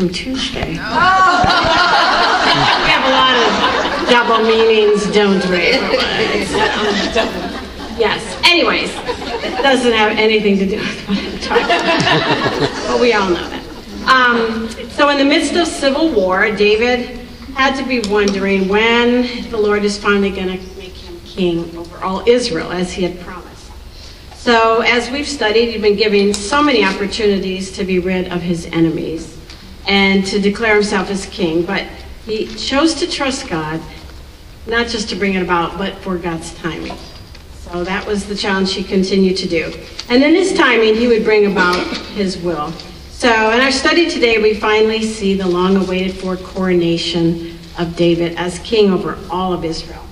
from Tuesday. Oh. we have a lot of double meanings, don't we? yes. Anyways, it doesn't have anything to do with what I'm talking about. but we all know that. Um, so, in the midst of civil war, David had to be wondering when the Lord is finally going to make him king over all Israel, as he had promised. So, as we've studied, he'd been given so many opportunities to be rid of his enemies and to declare himself as king, but he chose to trust God, not just to bring it about, but for God's timing. So that was the challenge he continued to do. And in his timing, he would bring about his will. So in our study today, we finally see the long awaited for coronation of David as king over all of Israel.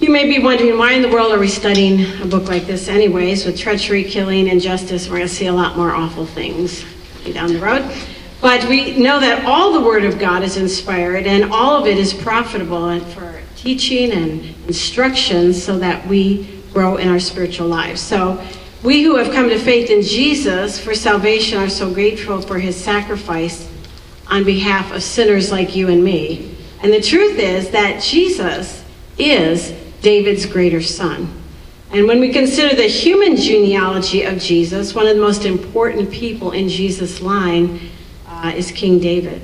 You may be wondering why in the world are we studying a book like this, anyways, with treachery, killing, injustice? We're going to see a lot more awful things down the road. But we know that all the Word of God is inspired and all of it is profitable and for teaching and instruction so that we grow in our spiritual lives. So we who have come to faith in Jesus for salvation are so grateful for his sacrifice on behalf of sinners like you and me. And the truth is that Jesus is David's greater son. And when we consider the human genealogy of Jesus, one of the most important people in Jesus' line uh, is King David.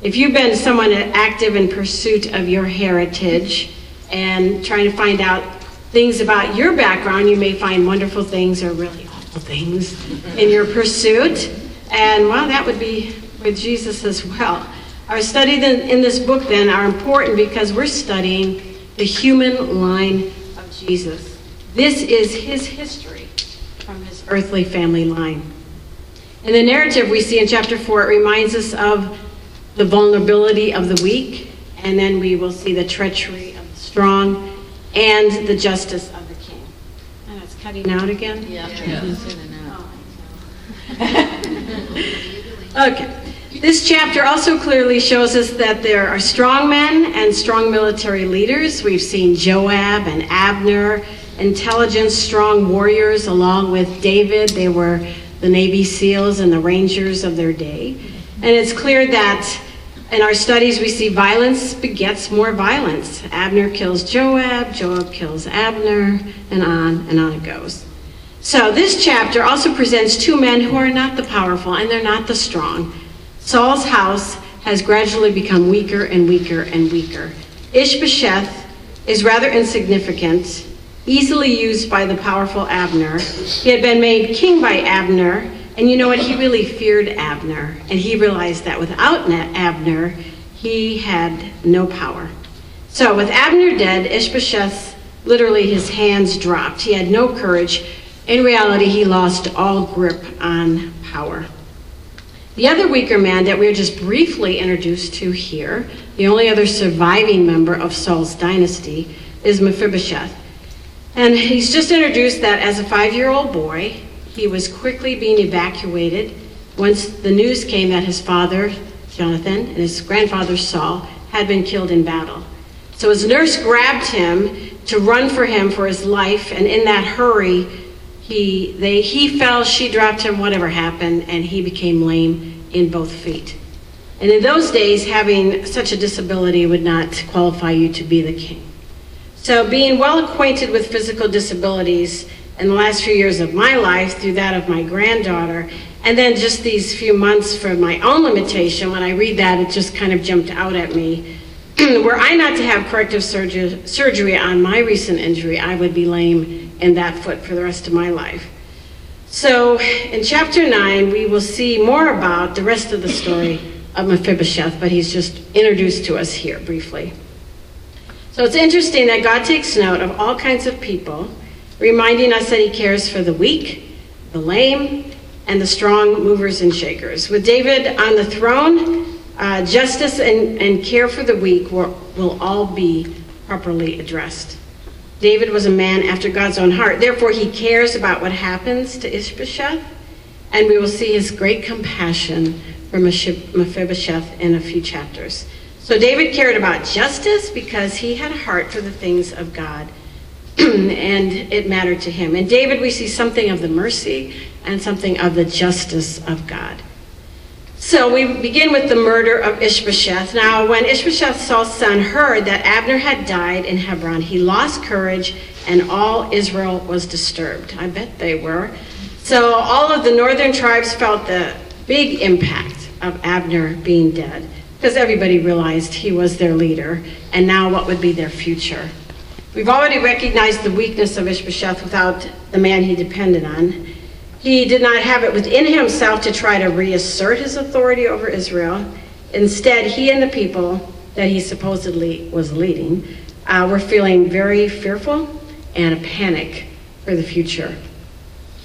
If you've been someone active in pursuit of your heritage and trying to find out things about your background, you may find wonderful things or really awful things in your pursuit. And well, that would be with Jesus as well. Our studies in, in this book then are important because we're studying the human line of Jesus. This is his history from his earthly family line. In the narrative we see in chapter 4, it reminds us of the vulnerability of the weak, and then we will see the treachery of the strong and the justice of the king. And it's cutting out again? Yeah. yeah. okay. This chapter also clearly shows us that there are strong men and strong military leaders. We've seen Joab and Abner, intelligent, strong warriors, along with David. They were the Navy SEALs and the Rangers of their day. And it's clear that in our studies, we see violence begets more violence. Abner kills Joab, Joab kills Abner, and on and on it goes. So, this chapter also presents two men who are not the powerful and they're not the strong. Saul's house has gradually become weaker and weaker and weaker. Ishbosheth is rather insignificant, easily used by the powerful Abner. He had been made king by Abner and you know what? He really feared Abner, and he realized that without Abner, he had no power. So, with Abner dead, Ishbosheth, literally his hands dropped. He had no courage. In reality, he lost all grip on power. The other weaker man that we are just briefly introduced to here, the only other surviving member of Saul's dynasty, is Mephibosheth. And he's just introduced that as a five year old boy, he was quickly being evacuated once the news came that his father, Jonathan, and his grandfather, Saul, had been killed in battle. So his nurse grabbed him to run for him for his life, and in that hurry, he, they, he fell, she dropped him, whatever happened, and he became lame in both feet. And in those days, having such a disability would not qualify you to be the king. So, being well acquainted with physical disabilities in the last few years of my life through that of my granddaughter. And then just these few months for my own limitation, when I read that, it just kind of jumped out at me. Were I not to have corrective surgery, surgery on my recent injury, I would be lame in that foot for the rest of my life. So in chapter 9, we will see more about the rest of the story of Mephibosheth, but he's just introduced to us here briefly. So it's interesting that God takes note of all kinds of people reminding us that he cares for the weak, the lame, and the strong movers and shakers. With David on the throne, uh, justice and, and care for the weak will, will all be properly addressed. David was a man after God's own heart. Therefore, he cares about what happens to Ishbosheth, and we will see his great compassion for Mephibosheth in a few chapters. So, David cared about justice because he had a heart for the things of God and it mattered to him. In David, we see something of the mercy and something of the justice of God. So we begin with the murder of Ishbosheth. Now, when Ishbosheth, Saul's son, heard that Abner had died in Hebron, he lost courage and all Israel was disturbed. I bet they were. So all of the northern tribes felt the big impact of Abner being dead because everybody realized he was their leader and now what would be their future. We've already recognized the weakness of Ishbosheth without the man he depended on. He did not have it within himself to try to reassert his authority over Israel. Instead, he and the people that he supposedly was leading uh, were feeling very fearful and a panic for the future.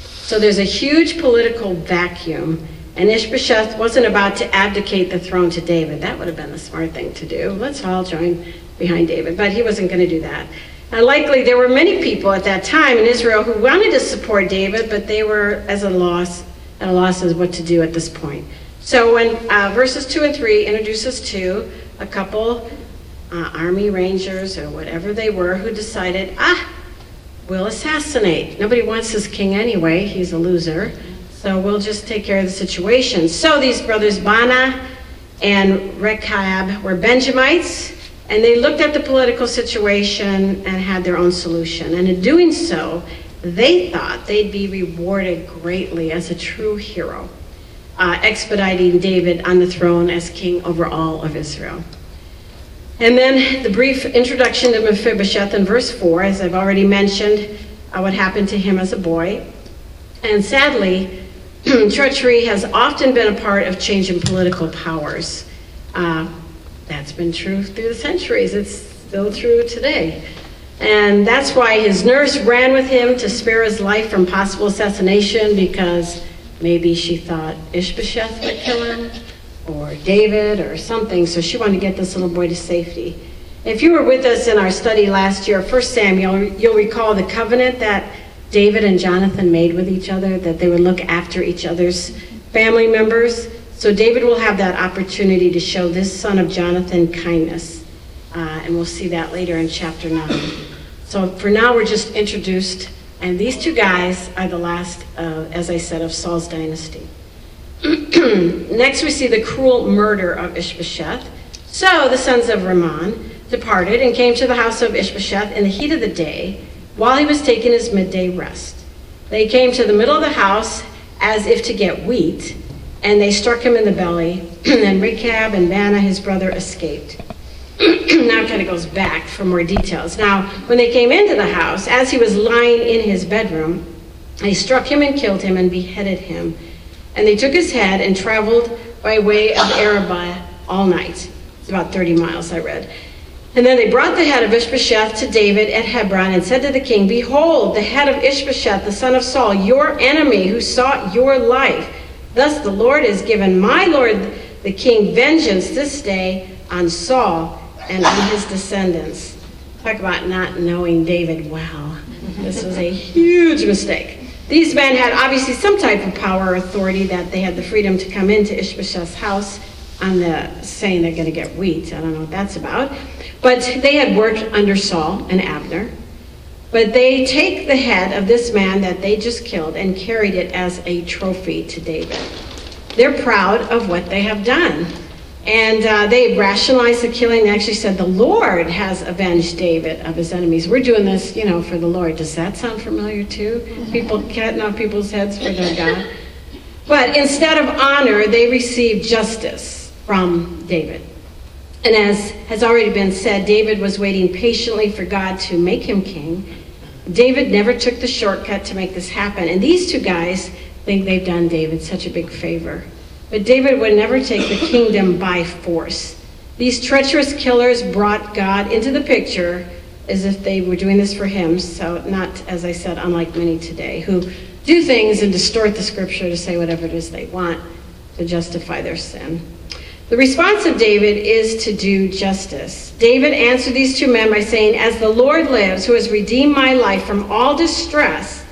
So there's a huge political vacuum, and Ishbosheth wasn't about to abdicate the throne to David. That would have been the smart thing to do. Let's all join behind David, but he wasn't going to do that. Now, likely there were many people at that time in Israel who wanted to support David, but they were as a loss, at a loss as what to do at this point. So when uh, verses 2 and 3 introduce us to a couple uh, army rangers or whatever they were who decided, ah, we'll assassinate. Nobody wants this king anyway, he's a loser. So we'll just take care of the situation. So these brothers Baanah and Rechab were Benjamites, and they looked at the political situation and had their own solution. And in doing so, they thought they'd be rewarded greatly as a true hero, uh, expediting David on the throne as king over all of Israel. And then the brief introduction to Mephibosheth in verse 4, as I've already mentioned, uh, what happened to him as a boy. And sadly, treachery has often been a part of changing political powers. Uh, that's been true through the centuries. It's still true today. And that's why his nurse ran with him to spare his life from possible assassination because maybe she thought Ishbosheth would kill him or David or something, so she wanted to get this little boy to safety. If you were with us in our study last year, 1 Samuel, you'll recall the covenant that David and Jonathan made with each other, that they would look after each other's family members. So David will have that opportunity to show this son of Jonathan kindness. Uh, and we'll see that later in chapter 9. So for now, we're just introduced, and these two guys are the last, uh, as I said, of Saul's dynasty. Next, we see the cruel murder of Ishbosheth. So the sons of Rimmon departed and came to the house of Ishbosheth in the heat of the day while he was taking his midday rest. They came to the middle of the house as if to get wheat, and they struck him in the belly. and Rechab and Baanah, his brother, escaped. now kind of goes back for more details. Now, when they came into the house, as he was lying in his bedroom, they struck him and killed him and beheaded him. And they took his head and traveled by way of Arabah all night. It's about 30 miles, I read. And then they brought the head of Ishbosheth to David at Hebron and said to the king, Behold, the head of Ishbosheth, the son of Saul, your enemy who sought your life. Thus the Lord has given my Lord the king vengeance this day on Saul and on his descendants. Talk about not knowing David well. This was a huge mistake. These men had obviously some type of power or authority that they had the freedom to come into Ishbosheth's house on the saying they're going to get wheat. I don't know what that's about. But they had worked under Saul and Abner. But they take the head of this man that they just killed and carried it as a trophy to David. They're proud of what they have done. And uh, they rationalized the killing. They actually said the Lord has avenged David of his enemies. We're doing this, you know, for the Lord. Does that sound familiar too? People cutting off people's heads for their God. But instead of honor, they received justice from David. And as has already been said, David was waiting patiently for God to make him king. David never took the shortcut to make this happen. And these two guys think they've done David such a big favor. But David would never take the kingdom by force. These treacherous killers brought God into the picture as if they were doing this for him. So, not, as I said, unlike many today who do things and distort the scripture to say whatever it is they want to justify their sin. The response of David is to do justice. David answered these two men by saying, As the Lord lives, who has redeemed my life from all distress.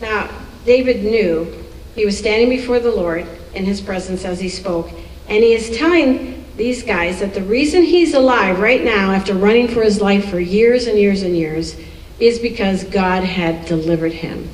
Now, David knew he was standing before the Lord in his presence as he spoke. And he is telling these guys that the reason he's alive right now, after running for his life for years and years and years, is because God had delivered him.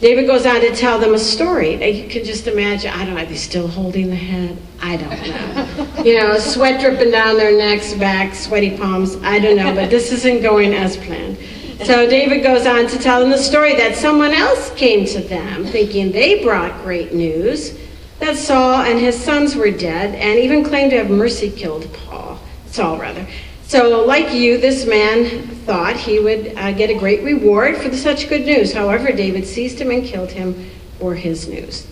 David goes on to tell them a story. You can just imagine, I don't know, are they still holding the head? I don't know. you know, sweat dripping down their necks, back, sweaty palms. I don't know, but this isn't going as planned. So David goes on to tell them the story that someone else came to them thinking they brought great news that Saul and his sons were dead and even claimed to have mercy killed Paul, Saul rather. So, like you, this man thought he would uh, get a great reward for such good news. However, David seized him and killed him for his news.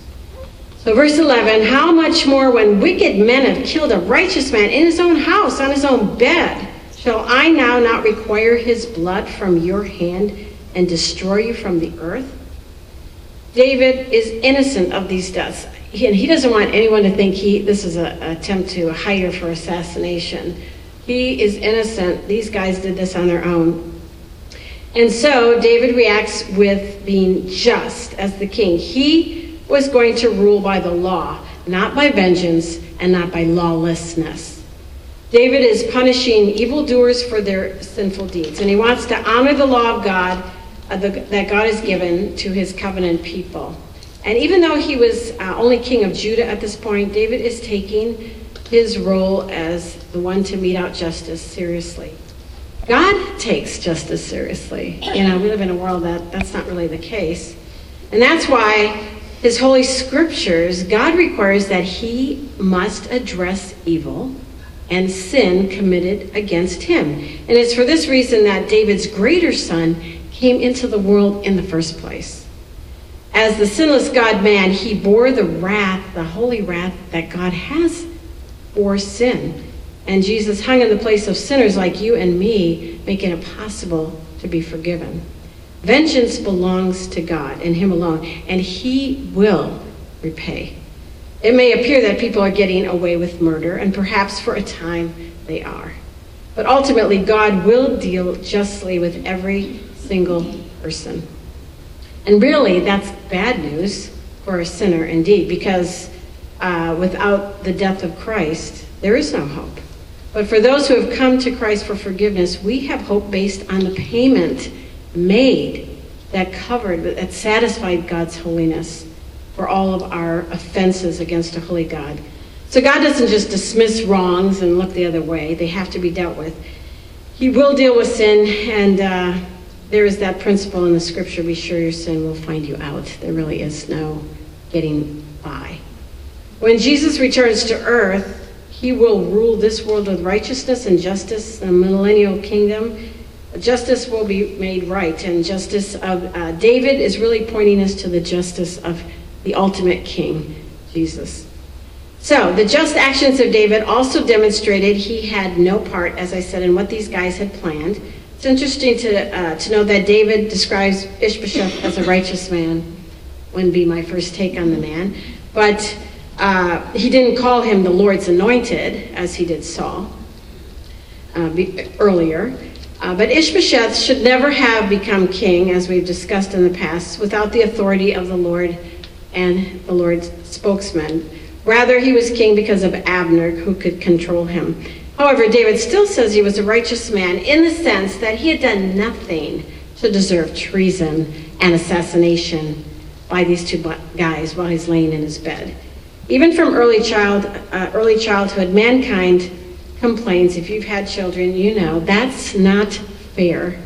So, verse 11 How much more when wicked men have killed a righteous man in his own house, on his own bed, shall I now not require his blood from your hand and destroy you from the earth? David is innocent of these deaths. He, and he doesn't want anyone to think he, this is an attempt to hire for assassination. He is innocent. These guys did this on their own. And so David reacts with being just as the king. He was going to rule by the law, not by vengeance and not by lawlessness. David is punishing evildoers for their sinful deeds, and he wants to honor the law of God uh, the, that God has given to his covenant people. And even though he was uh, only king of Judah at this point, David is taking his role as the one to mete out justice seriously. God takes justice seriously. You know, we live in a world that that's not really the case. And that's why his holy scriptures, God requires that he must address evil and sin committed against him. And it's for this reason that David's greater son came into the world in the first place. As the sinless God man, he bore the wrath, the holy wrath that God has or sin. And Jesus hung in the place of sinners like you and me, making it possible to be forgiven. Vengeance belongs to God and Him alone, and He will repay. It may appear that people are getting away with murder, and perhaps for a time they are. But ultimately, God will deal justly with every single person. And really, that's bad news for a sinner indeed, because uh, without the death of Christ, there is no hope. But for those who have come to Christ for forgiveness, we have hope based on the payment made that covered, that satisfied God's holiness for all of our offenses against a holy God. So God doesn't just dismiss wrongs and look the other way, they have to be dealt with. He will deal with sin, and uh, there is that principle in the scripture be sure your sin will find you out. There really is no getting by. When Jesus returns to earth, he will rule this world with righteousness and justice, the millennial kingdom. Justice will be made right, and justice of uh, David is really pointing us to the justice of the ultimate king, Jesus. So, the just actions of David also demonstrated he had no part, as I said, in what these guys had planned. It's interesting to, uh, to know that David describes Ishbosheth as a righteous man. Wouldn't be my first take on the man. But uh, he didn't call him the Lord's anointed, as he did Saul uh, be, earlier. Uh, but Ishbosheth should never have become king, as we've discussed in the past, without the authority of the Lord and the Lord's spokesman. Rather, he was king because of Abner, who could control him. However, David still says he was a righteous man in the sense that he had done nothing to deserve treason and assassination by these two guys while he's laying in his bed. Even from early child, uh, early childhood, mankind complains. If you've had children, you know that's not fair.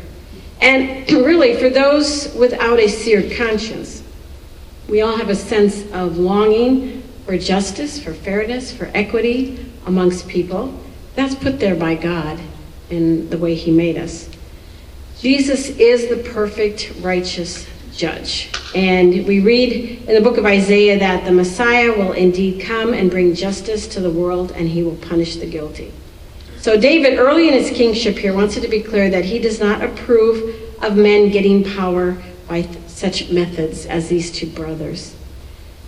And really, for those without a seared conscience, we all have a sense of longing for justice, for fairness, for equity amongst people. That's put there by God in the way He made us. Jesus is the perfect, righteous judge. And we read in the book of Isaiah that the Messiah will indeed come and bring justice to the world and he will punish the guilty. So, David, early in his kingship here, wants it to be clear that he does not approve of men getting power by such methods as these two brothers.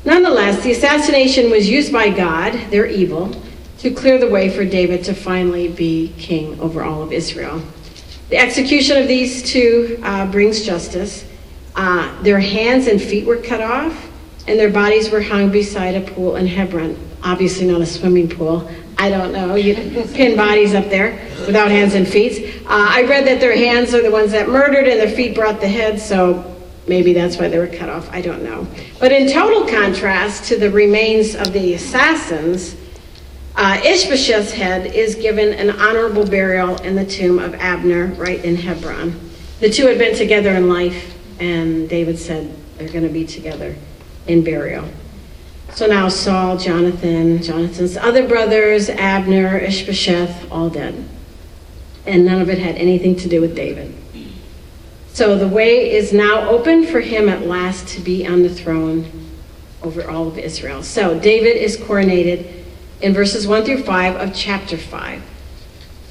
Nonetheless, the assassination was used by God, their evil, to clear the way for David to finally be king over all of Israel. The execution of these two uh, brings justice. Uh, their hands and feet were cut off, and their bodies were hung beside a pool in Hebron. Obviously, not a swimming pool. I don't know. You pin bodies up there without hands and feet. Uh, I read that their hands are the ones that murdered, and their feet brought the head. So maybe that's why they were cut off, I don't know. But in total contrast to the remains of the assassins, uh, Ishbosheth's head is given an honorable burial in the tomb of Abner right in Hebron. The two had been together in life, and David said they're going to be together in burial. So now Saul, Jonathan, Jonathan's other brothers, Abner, Ishbosheth, all dead. And none of it had anything to do with David. So the way is now open for him at last to be on the throne over all of Israel. So David is coronated in verses 1 through 5 of chapter 5.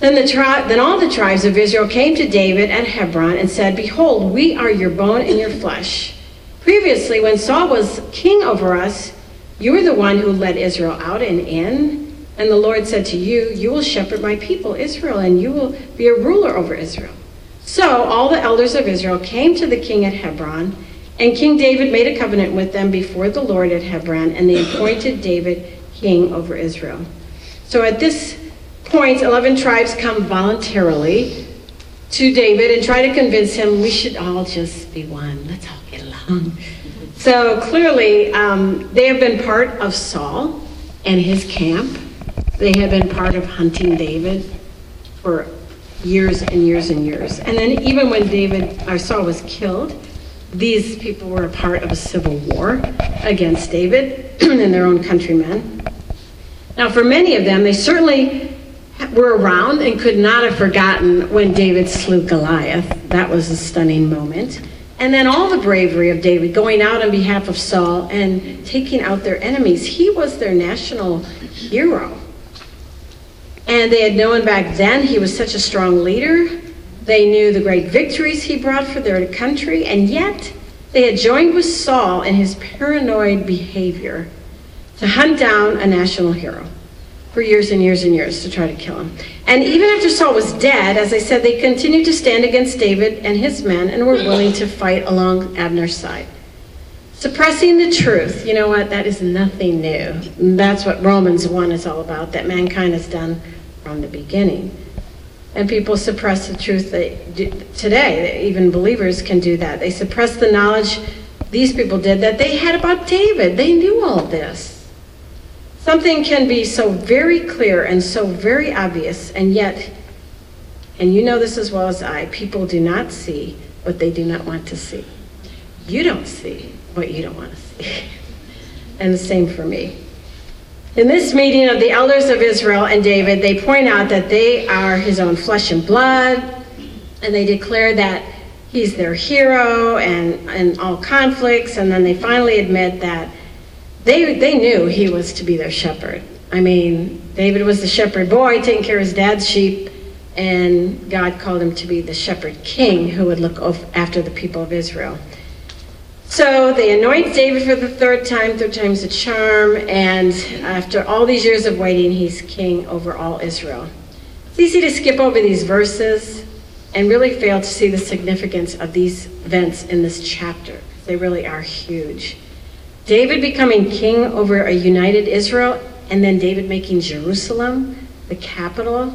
Then, the tri- then all the tribes of Israel came to David at Hebron and said, Behold, we are your bone and your flesh. Previously, when Saul was king over us, you were the one who led Israel out and in. And the Lord said to you, You will shepherd my people, Israel, and you will be a ruler over Israel. So all the elders of Israel came to the king at Hebron, and King David made a covenant with them before the Lord at Hebron, and they appointed David king over Israel. So at this point, 11 tribes come voluntarily to David and try to convince him we should all just be one. Let's all get along. So clearly, um, they have been part of Saul and his camp. They have been part of hunting David for years and years and years. And then even when David or Saul was killed, these people were a part of a civil war against David and their own countrymen. Now, for many of them, they certainly were around and could not have forgotten when David slew Goliath. That was a stunning moment. And then all the bravery of David going out on behalf of Saul and taking out their enemies. He was their national hero. And they had known back then he was such a strong leader. They knew the great victories he brought for their country, and yet they had joined with Saul in his paranoid behavior to hunt down a national hero for years and years and years to try to kill him. And even after Saul was dead, as I said, they continued to stand against David and his men and were willing to fight along Abner's side. Suppressing the truth, you know what? That is nothing new. That's what Romans 1 is all about, that mankind has done from the beginning. And people suppress the truth today. Even believers can do that. They suppress the knowledge these people did that they had about David. They knew all this. Something can be so very clear and so very obvious, and yet, and you know this as well as I, people do not see what they do not want to see. You don't see what you don't want to see. and the same for me. In this meeting of the elders of Israel and David, they point out that they are his own flesh and blood, and they declare that he's their hero and, in all conflicts, and then they finally admit that they, they knew he was to be their shepherd. I mean, David was the shepherd boy taking care of his dad's sheep, and God called him to be the shepherd king who would look after the people of Israel. So they anoint David for the third time, third time's a charm, and after all these years of waiting, he's king over all Israel. It's easy to skip over these verses and really fail to see the significance of these events in this chapter. They really are huge. David becoming king over a united Israel, and then David making Jerusalem the capital,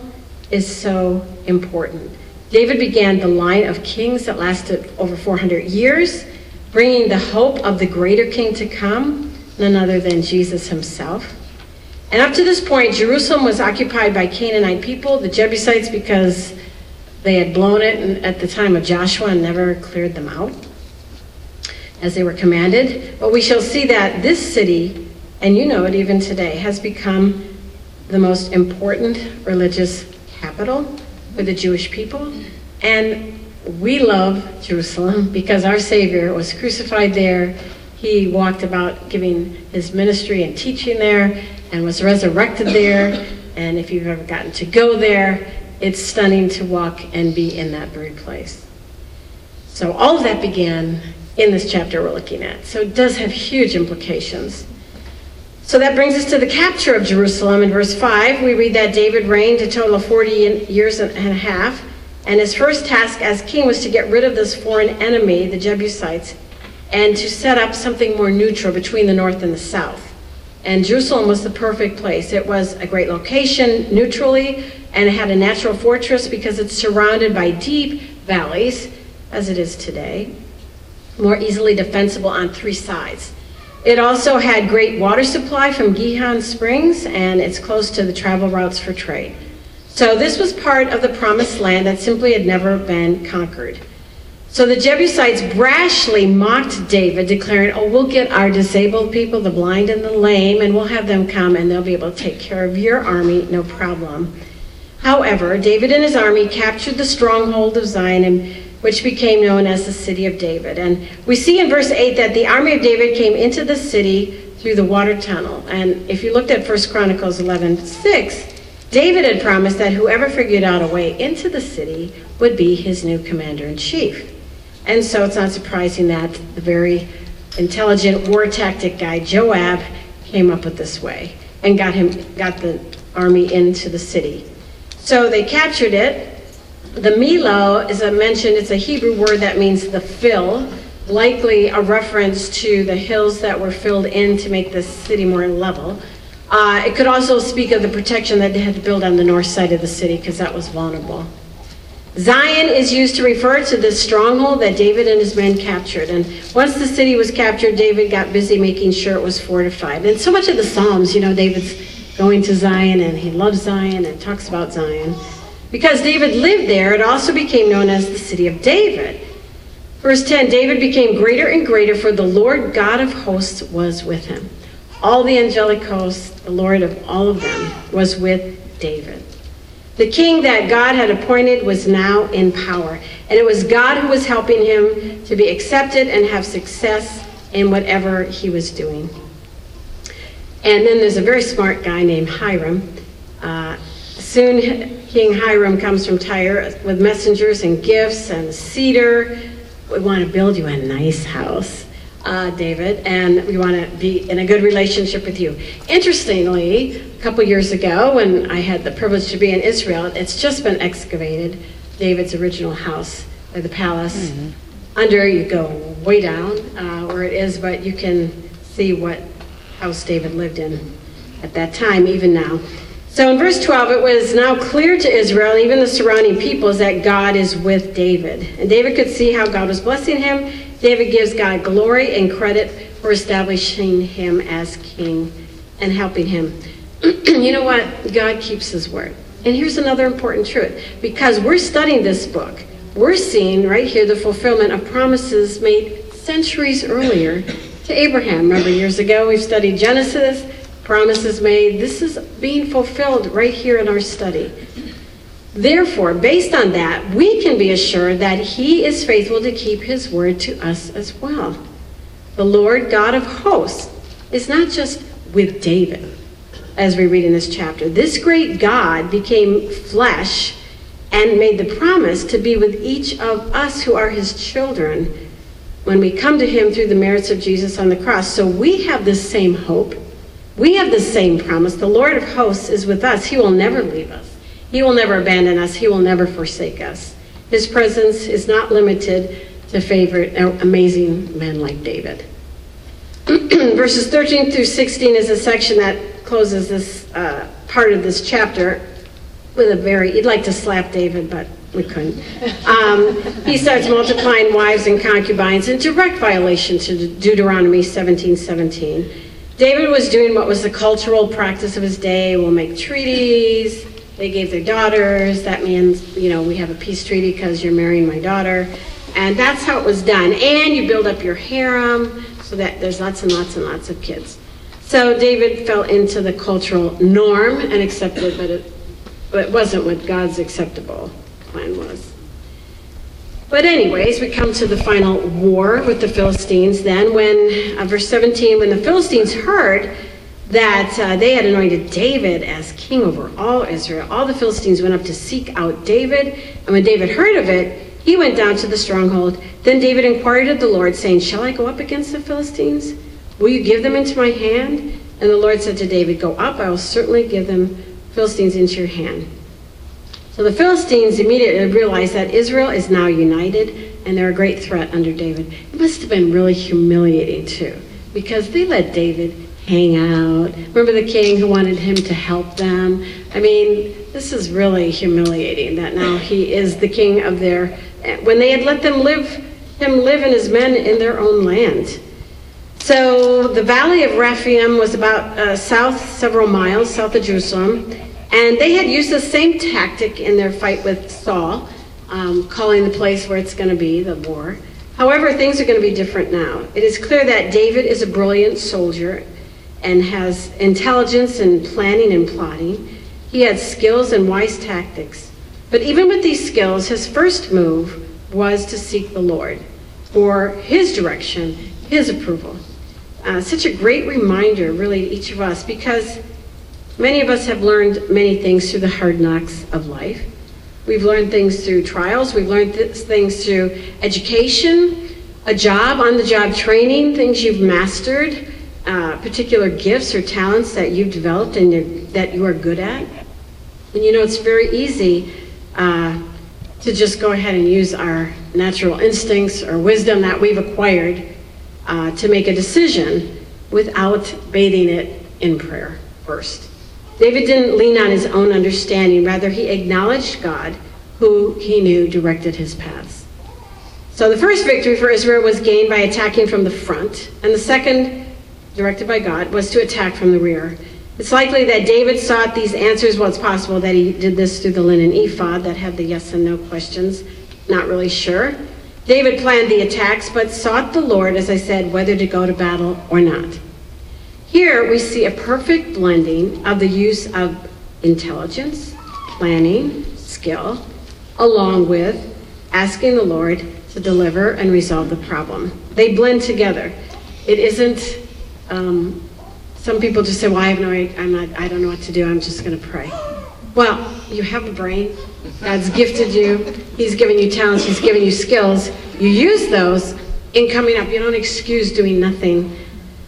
is so important. David began the line of kings that lasted over 400 years bringing the hope of the greater king to come, none other than Jesus himself. And up to this point, Jerusalem was occupied by Canaanite people, the Jebusites, because they had blown it at the time of Joshua and never cleared them out as they were commanded. But we shall see that this city, and you know it even today, has become the most important religious capital for the Jewish people. And we love Jerusalem because our Savior was crucified there. He walked about giving his ministry and teaching there and was resurrected there. And if you've ever gotten to go there, it's stunning to walk and be in that very place. So all of that began in this chapter we're looking at. So it does have huge implications. So that brings us to the capture of Jerusalem. In verse 5, we read that David reigned a total of 40 years and a half. And his first task as king was to get rid of this foreign enemy, the Jebusites, and to set up something more neutral between the north and the south. And Jerusalem was the perfect place. It was a great location neutrally, and it had a natural fortress because it's surrounded by deep valleys, as it is today. More easily defensible on three sides. It also had great water supply from Gihon Springs, and it's close to the travel routes for trade. So this was part of the promised land that simply had never been conquered. So the Jebusites brashly mocked David, declaring, Oh, we'll get our disabled people, the blind and the lame, and we'll have them come and they'll be able to take care of your army, no problem. However, David and his army captured the stronghold of Zion, which became known as the city of David. And we see in verse 8 that the army of David came into the city through the water tunnel. And if you looked at 1 Chronicles 11 6, David had promised that whoever figured out a way into the city would be his new commander in chief. And so it's not surprising that the very intelligent war tactic guy Joab came up with this way and got him got the army into the city. So they captured it. The Millo, as I mentioned, it's a Hebrew word that means the fill, likely a reference to the hills that were filled in to make the city more level. Uh, it could also speak of the protection that they had to build on the north side of the city because that was vulnerable. Zion is used to refer to this stronghold that David and his men captured. And once the city was captured, David got busy making sure it was fortified. And so much of the Psalms, you know, David's going to Zion and he loves Zion and talks about Zion. Because David lived there, it also became known as the city of David. Verse 10 David became greater and greater, for the Lord God of hosts was with him all the angelic hosts, the Lord of all of them, was with David. The king that God had appointed was now in power, and it was God who was helping him to be accepted and have success in whatever he was doing. And then there's a very smart guy named Hiram. Uh, soon, King Hiram comes from Tyre with messengers and gifts and cedar. We want to build you a nice house uh, David, and we want to be in a good relationship with you. Interestingly, a couple years ago, when I had the privilege to be in Israel, it's just been excavated, David's original house, or the palace. Mm-hmm. Under, you go way down uh, where it is, but you can see what house David lived in at that time, even now. So in verse 12, it was now clear to Israel even the surrounding peoples that God is with David. And David could see how God was blessing him David gives God glory and credit for establishing him as king and helping him. you know what? God keeps his word. And here's another important truth. Because we're studying this book, we're seeing right here the fulfillment of promises made centuries earlier to Abraham. Remember, years ago we studied Genesis, promises made. This is being fulfilled right here in our study. Therefore, based on that, we can be assured that he is faithful to keep his word to us as well. The Lord God of hosts is not just with David, as we read in this chapter. This great God became flesh and made the promise to be with each of us who are his children when we come to him through the merits of Jesus on the cross. So we have the same hope. We have the same promise. The Lord of hosts is with us. He will never leave us. He will never abandon us. He will never forsake us. His presence is not limited to favorite amazing men like David. Verses 13 through 16 is a section that closes this uh, part of this chapter with a very, you'd like to slap David, but we couldn't. Um, he starts multiplying wives and concubines in direct violation to Deuteronomy 17 17. David was doing what was the cultural practice of his day. We'll make treaties, they gave their daughters. That means, you know, we have a peace treaty because you're marrying my daughter. And that's how it was done. And you build up your harem so that there's lots and lots and lots of kids. So David fell into the cultural norm and accepted, but it, but it wasn't what God's acceptable plan was. But anyways, we come to the final war with the Philistines then when, uh, verse 17, when the Philistines heard that uh, they had anointed David as king over all Israel. All the Philistines went up to seek out David, and when David heard of it, he went down to the stronghold. Then David inquired of the Lord, saying, Shall I go up against the Philistines? Will you give them into my hand? And the Lord said to David, Go up, I will certainly give them Philistines into your hand. So the Philistines immediately realized that Israel is now united and they're a great threat under David. It must have been really humiliating too, because they let David hang out. Remember the king who wanted him to help them? I mean, this is really humiliating that now he is the king of their. When they had let them live him live and his men in their own land. So the valley of Rephaim was about uh, south, several miles south of Jerusalem, and they had used the same tactic in their fight with Saul, um, calling the place where it's going to be, the war. However, things are going to be different now. It is clear that David is a brilliant soldier and has intelligence in planning and plotting. He had skills and wise tactics. But even with these skills, his first move was to seek the Lord for his direction, his approval. Uh, such a great reminder, really, to each of us, because many of us have learned many things through the hard knocks of life. We've learned things through trials, we've learned th- things through education, a job, on the job training, things you've mastered, uh, particular gifts or talents that you've developed and that you are good at. And you know, it's very easy uh, to just go ahead and use our natural instincts or wisdom that we've acquired uh, to make a decision without bathing it in prayer first. David didn't lean on his own understanding, rather, he acknowledged God, who he knew directed his paths. So the first victory for Israel was gained by attacking from the front, and the second, directed by God, was to attack from the rear. It's likely that David sought these answers. Well, it's possible that he did this through the linen ephod that had the yes and no questions. Not really sure. David planned the attacks, but sought the Lord, as I said, whether to go to battle or not. Here we see a perfect blending of the use of intelligence, planning, skill, along with asking the Lord to deliver and resolve the problem. They blend together. It isn't um, some people just say, well, I have no, I'm not, I don't know what to do. I'm just going to pray. Well, you have a brain. God's gifted you. He's given you talents. He's given you skills. You use those in coming up. You don't excuse doing nothing.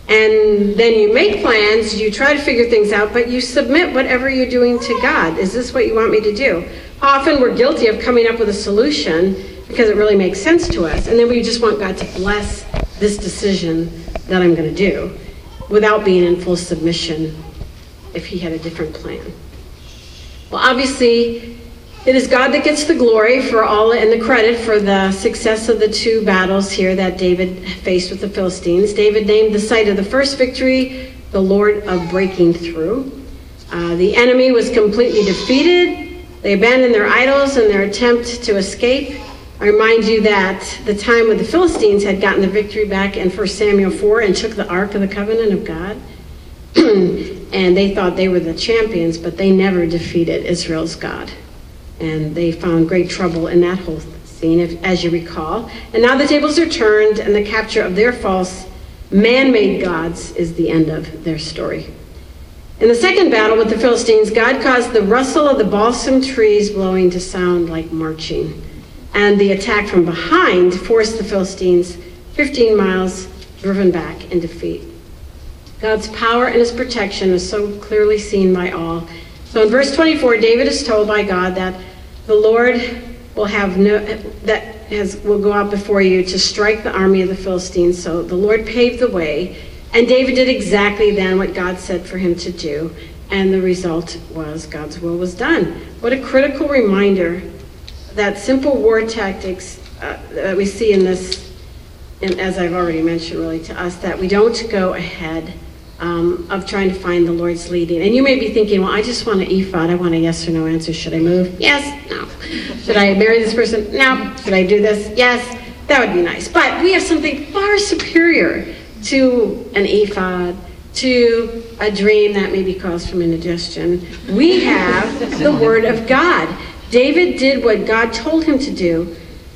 And then you make plans, you try to figure things out, but you submit whatever you're doing to God. Is this what you want me to do? Often we're guilty of coming up with a solution because it really makes sense to us. And then we just want God to bless this decision that I'm going to do without being in full submission if he had a different plan. Well, obviously, it is God that gets the glory for all and the credit for the success of the two battles here that David faced with the Philistines. David named the site of the first victory the Lord of Breaking Through. Uh, the enemy was completely defeated. They abandoned their idols in their attempt to escape. I remind you that the time when the Philistines had gotten the victory back in 1 Samuel 4 and took the Ark of the Covenant of God, and they thought they were the champions, but they never defeated Israel's God. And they found great trouble in that whole scene, if, as you recall. And now the tables are turned, and the capture of their false man made gods is the end of their story. In the second battle with the Philistines, God caused the rustle of the balsam trees blowing to sound like marching and the attack from behind forced the Philistines 15 miles driven back in defeat. God's power and his protection is so clearly seen by all. So in verse 24, David is told by God that the Lord will have no that has will go out before you to strike the army of the Philistines. So the Lord paved the way, and David did exactly then what God said for him to do, and the result was God's will was done. What a critical reminder that simple war tactics uh, that we see in this, and as I've already mentioned, really to us, that we don't go ahead um, of trying to find the Lord's leading. And you may be thinking, well, I just want an ephod. I want a yes or no answer. Should I move? Yes. No. Should I marry this person? No. Should I do this? Yes. That would be nice. But we have something far superior to an ephod, to a dream that may be caused from indigestion. We have the Word of God. David did what God told him to do,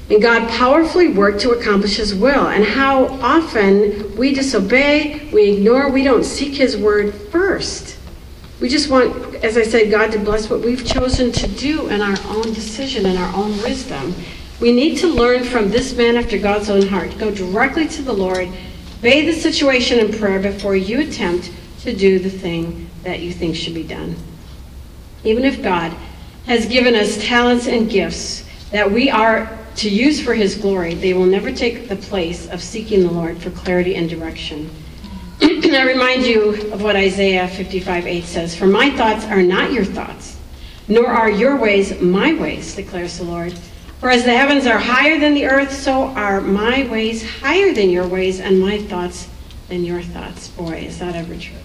and God powerfully worked to accomplish his will. And how often we disobey, we ignore, we don't seek his word first. We just want, as I said, God to bless what we've chosen to do in our own decision and our own wisdom. We need to learn from this man after God's own heart. Go directly to the Lord, bathe the situation in prayer before you attempt to do the thing that you think should be done. Even if God has given us talents and gifts that we are to use for his glory, they will never take the place of seeking the Lord for clarity and direction. Can I remind you of what Isaiah 55 8 says For my thoughts are not your thoughts, nor are your ways my ways, declares the Lord. For as the heavens are higher than the earth, so are my ways higher than your ways, and my thoughts than your thoughts. Boy, is that ever true.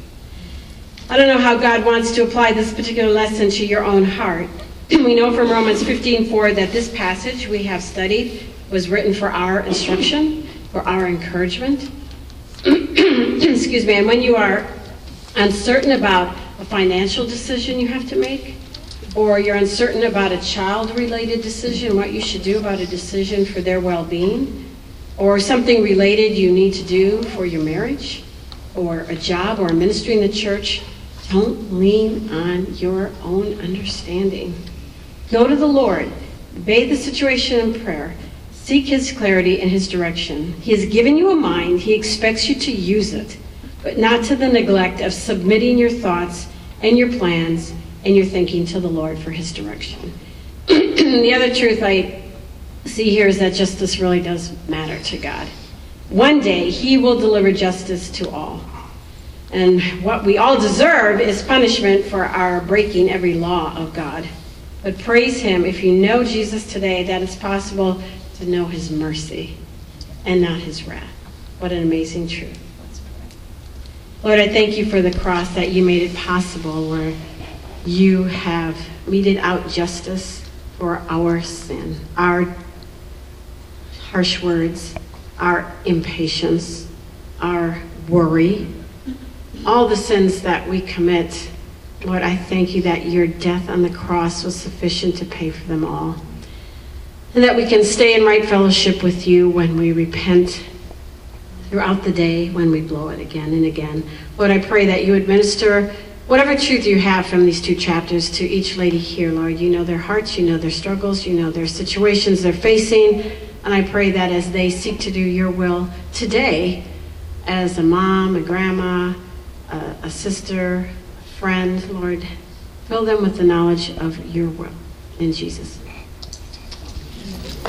I don't know how God wants to apply this particular lesson to your own heart. we know from Romans 15:4 that this passage we have studied was written for our instruction, for our encouragement. Excuse me. And when you are uncertain about a financial decision you have to make, or you're uncertain about a child-related decision, what you should do about a decision for their well-being, or something related you need to do for your marriage, or a job or a ministry in the church, don't lean on your own understanding. Go to the Lord, bathe the situation in prayer, seek His clarity and His direction. He has given you a mind, He expects you to use it, but not to the neglect of submitting your thoughts and your plans and your thinking to the Lord for His direction. the other truth I see here is that justice really does matter to God. One day, He will deliver justice to all. And what we all deserve is punishment for our breaking every law of God. But praise Him if you know Jesus today, that it's possible to know His mercy and not His wrath. What an amazing truth. Lord, I thank you for the cross that you made it possible where you have meted out justice for our sin, our harsh words, our impatience, our worry, all the sins that we commit, Lord, I thank you that your death on the cross was sufficient to pay for them all. And that we can stay in right fellowship with you when we repent throughout the day, when we blow it again and again. Lord, I pray that you administer whatever truth you have from these two chapters to each lady here, Lord. You know their hearts, you know their struggles, you know their situations they're facing. And I pray that as they seek to do your will today, as a mom, a grandma, a, a sister, friend, Lord. Fill them with the knowledge of your will. In Jesus' name.